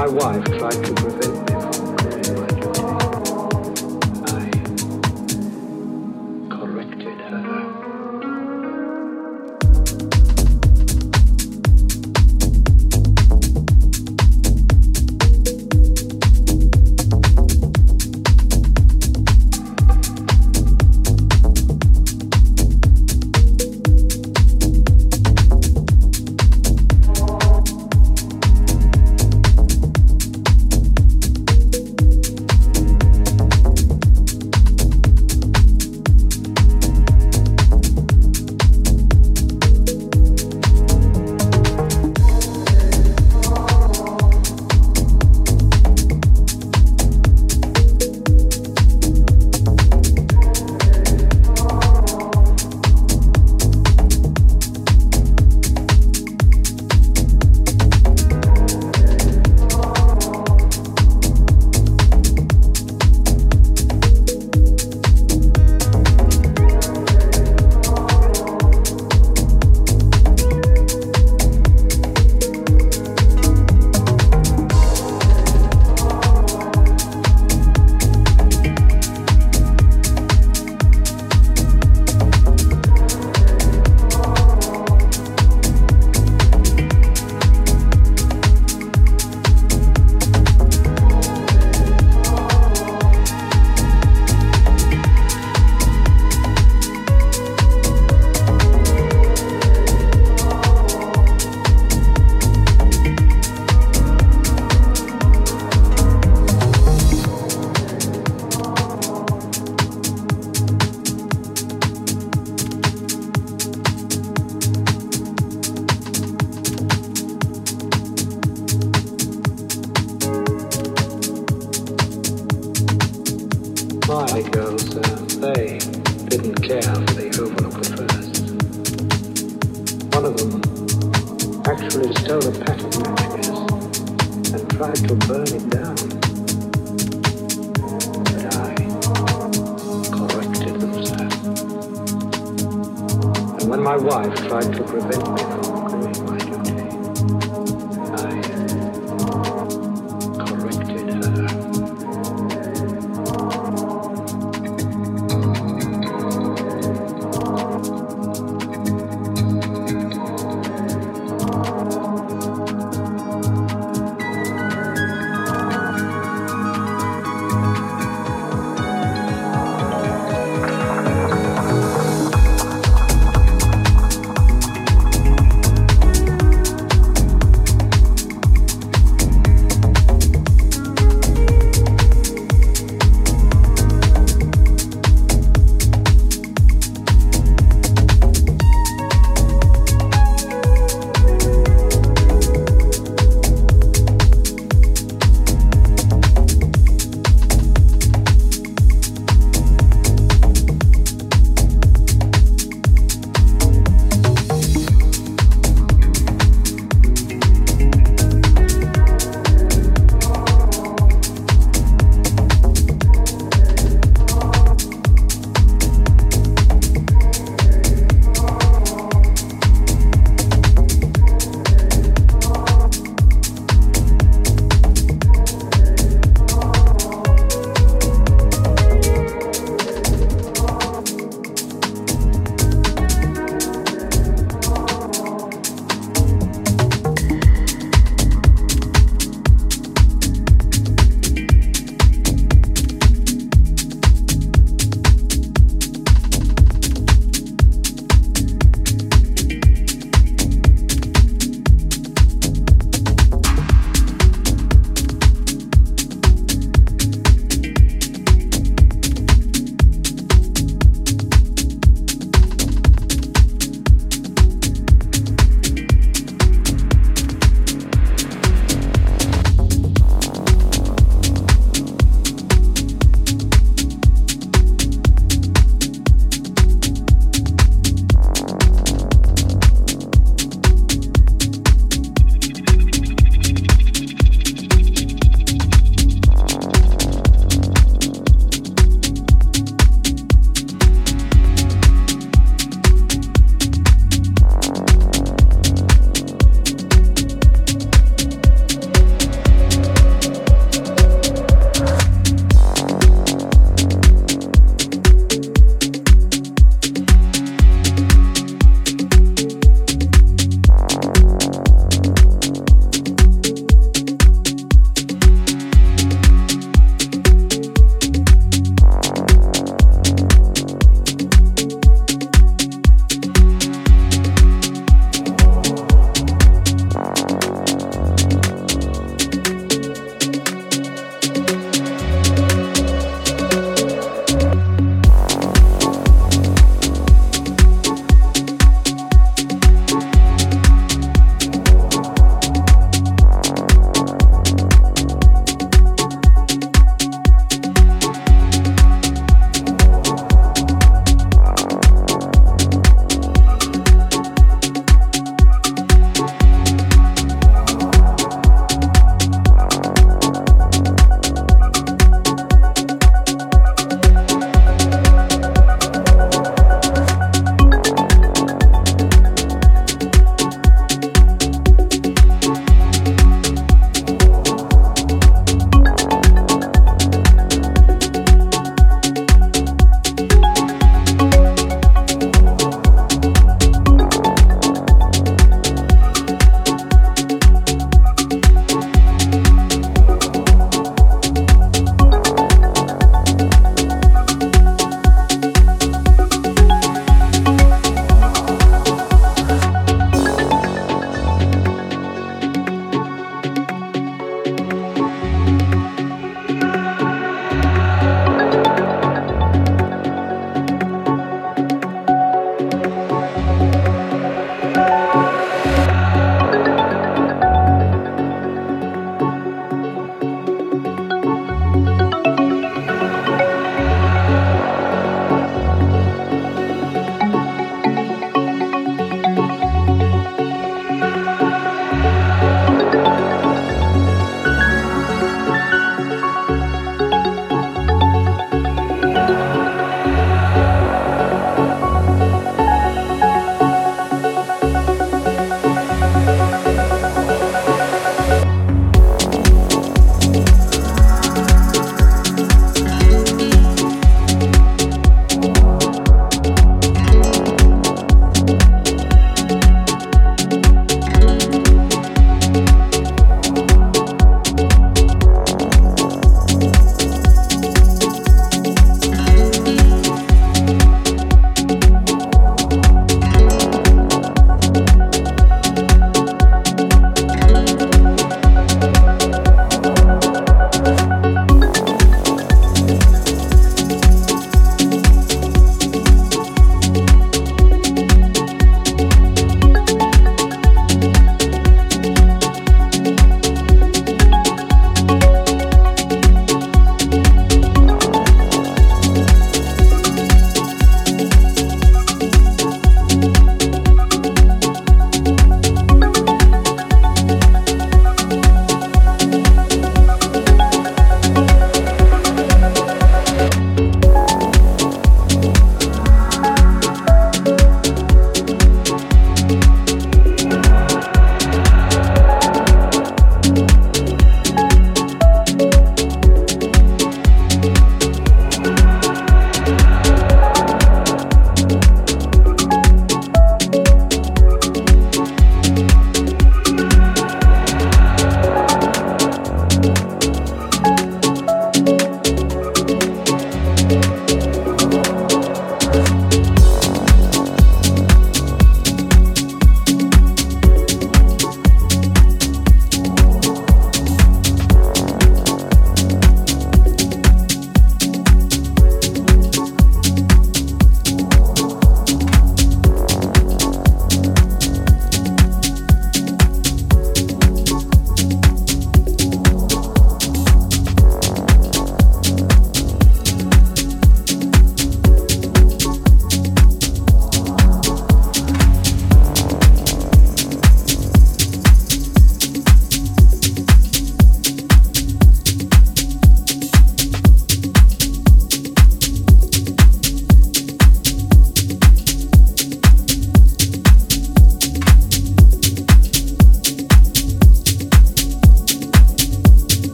My wife tried to